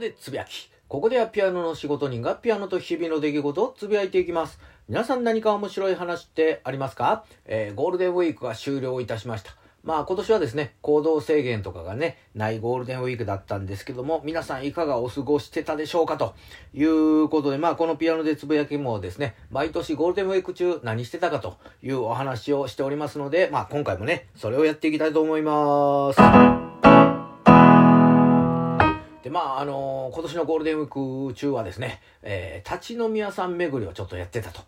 でつぶやき。ここではピアノの仕事人がピアノと日々の出来事をつぶやいていきます。皆さん何か面白い話ってありますか、えー、ゴールデンウィークが終了いたしました。まあ今年はですね、行動制限とかがね、ないゴールデンウィークだったんですけども、皆さんいかがお過ごしてたでしょうかということで、まあこのピアノでつぶやきもですね、毎年ゴールデンウィーク中何してたかというお話をしておりますので、まあ今回もね、それをやっていきたいと思います。で、まあ、あのー、今年のゴールデンウィーク中はですね、えー、立ち飲み屋さん巡りをちょっとやってたと。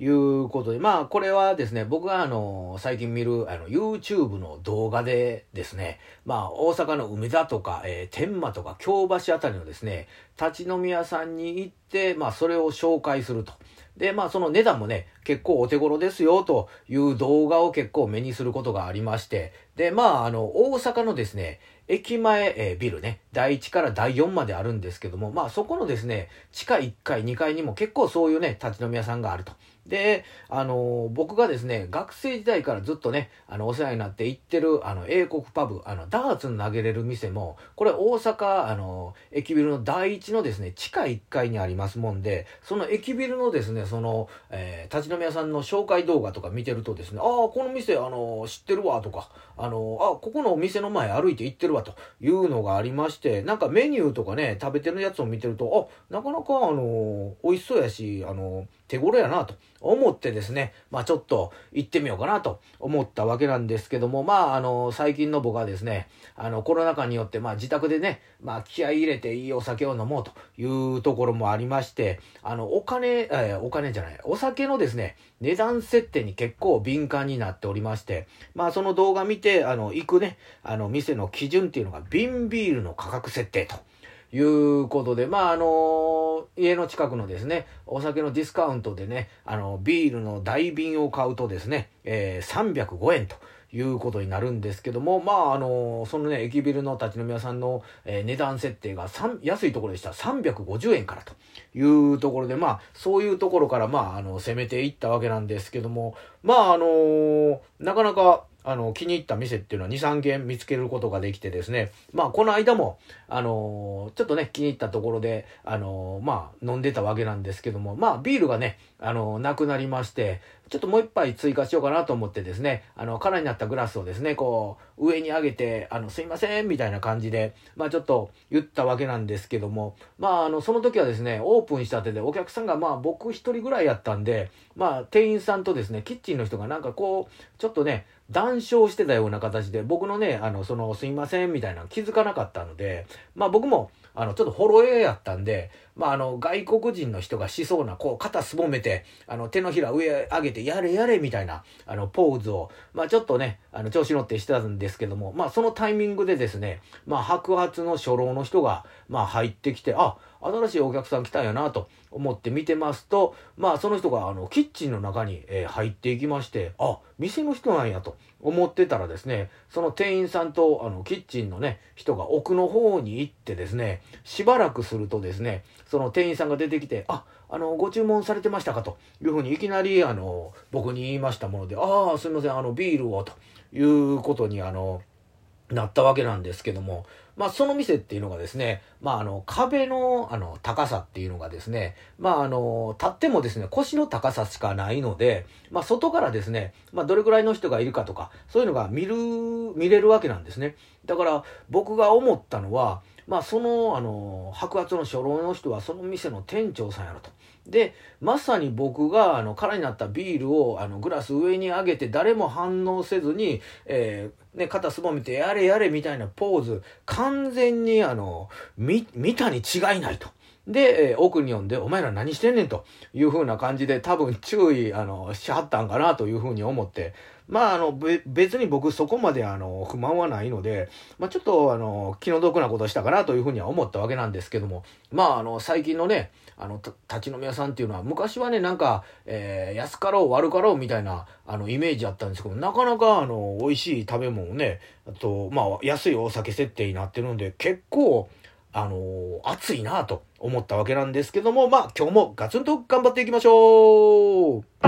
いうことで、まあ、これはですね、僕があの、最近見る、あの、YouTube の動画でですね、まあ、大阪の梅田とか、えー、天満とか京橋あたりのですね、立ち飲み屋さんに行って、まあ、それを紹介すると。で、まあ、その値段もね、結構お手頃ですよ、という動画を結構目にすることがありまして、で、まあ、あの、大阪のですね、駅前、えー、ビルね、第1から第4まであるんですけども、まあそこのですね、地下1階、2階にも結構そういうね、立ち飲み屋さんがあると。で、あの、僕がですね、学生時代からずっとね、あの、お世話になって行ってる、あの、英国パブ、あの、ダーツに投げれる店も、これ大阪、あの、駅ビルの第一のですね、地下1階にありますもんで、その駅ビルのですね、その、えー、立ち飲み屋さんの紹介動画とか見てるとですね、ああ、この店、あの知ってるわ、とか、あのあ、ここのお店の前歩いて行ってるわ、というのがありまして、なんかメニューとかね、食べてるやつを見てると、あ、なかなか、あの美味しそうやし、あの手頃やな、と。思ってですね、まあちょっと行ってみようかなと思ったわけなんですけども、まああの、最近の僕はですね、あの、コロナ禍によって、まあ自宅でね、まあ気合い入れていいお酒を飲もうというところもありまして、あの、お金、えー、お金じゃない、お酒のですね、値段設定に結構敏感になっておりまして、まあその動画見て、あの、行くね、あの、店の基準っていうのが瓶ビールの価格設定と。いうことで、まあ、あの家の近くのですね、お酒のディスカウントでね、あの、ビールの大瓶を買うとですね、えー、305円と。いうことになるんですけども、まあ、あのそのね、駅ビルの立ち飲み屋さんの、えー、値段設定が安いところでした350円からというところで、まあ、そういうところから、まあ、あの、攻めていったわけなんですけども、まあ、あのなかなか、あの、気に入った店っていうのは2、3軒見つけることができてですね、まあ、この間も、あのちょっとね、気に入ったところで、あのまあ、飲んでたわけなんですけども、まあ、ビールがね、あのなくなりまして、ちょっともう一杯追加しようかなと思ってですね、あの、空になったグラスをですね、こう、上に上げて、あの、すいません、みたいな感じで、まあちょっと言ったわけなんですけども、まああの、その時はですね、オープンしたてでお客さんがまあ僕一人ぐらいやったんで、まあ店員さんとですね、キッチンの人がなんかこう、ちょっとね、談笑してたような形で、僕のね、あの、その、すいません、みたいな気づかなかったので、まあ僕も、あの、ちょっとほろえやったんで、まあ、あの、外国人の人がしそうな、こう、肩すぼめて、あの、手のひら上上げて、やれやれみたいな、あの、ポーズを、まあ、ちょっとね、あの、調子乗ってしてたんですけども、まあ、そのタイミングでですね、まあ、白髪の初老の人が、まあ、入ってきて、あ、新しいお客さん来たんやなと思って見てますと、まあその人があのキッチンの中に、えー、入っていきまして、あ、店の人なんやと思ってたらですね、その店員さんとあのキッチンのね、人が奥の方に行ってですね、しばらくするとですね、その店員さんが出てきて、あ、あの、ご注文されてましたかというふうにいきなりあの、僕に言いましたもので、ああ、すいません、あの、ビールをということにあの、なったわけなんですけども、まあその店っていうのがですね、まああの壁のあの高さっていうのがですね、まああの立ってもですね、腰の高さしかないので、まあ外からですね、まあどれくらいの人がいるかとか、そういうのが見る、見れるわけなんですね。だから僕が思ったのは、まあそのあの白髪の初老の人はその店の店長さんやろと。で、まさに僕があの空になったビールをあのグラス上に上げて誰も反応せずに、えー、ね、肩すぼめてやれやれみたいなポーズ、完全にあの、見、見たに違いないと。で、えー、奥に呼んで、お前ら何してんねんという風な感じで多分注意、あの、しはったんかなという風に思って、まあ、あの、別に僕そこまであの、不満はないので、まあちょっとあの、気の毒なことしたかなという風には思ったわけなんですけども、まああの、最近のね、あの、立ち飲み屋さんっていうのは、昔はね、なんか、えー、安かろう悪かろうみたいな、あの、イメージあったんですけど、なかなかあの、美味しい食べ物ね、あと、まあ、安いお酒設定になってるんで、結構、あのー、熱いなと思ったわけなんですけども、まあ今日もガツンと頑張っていきましょう。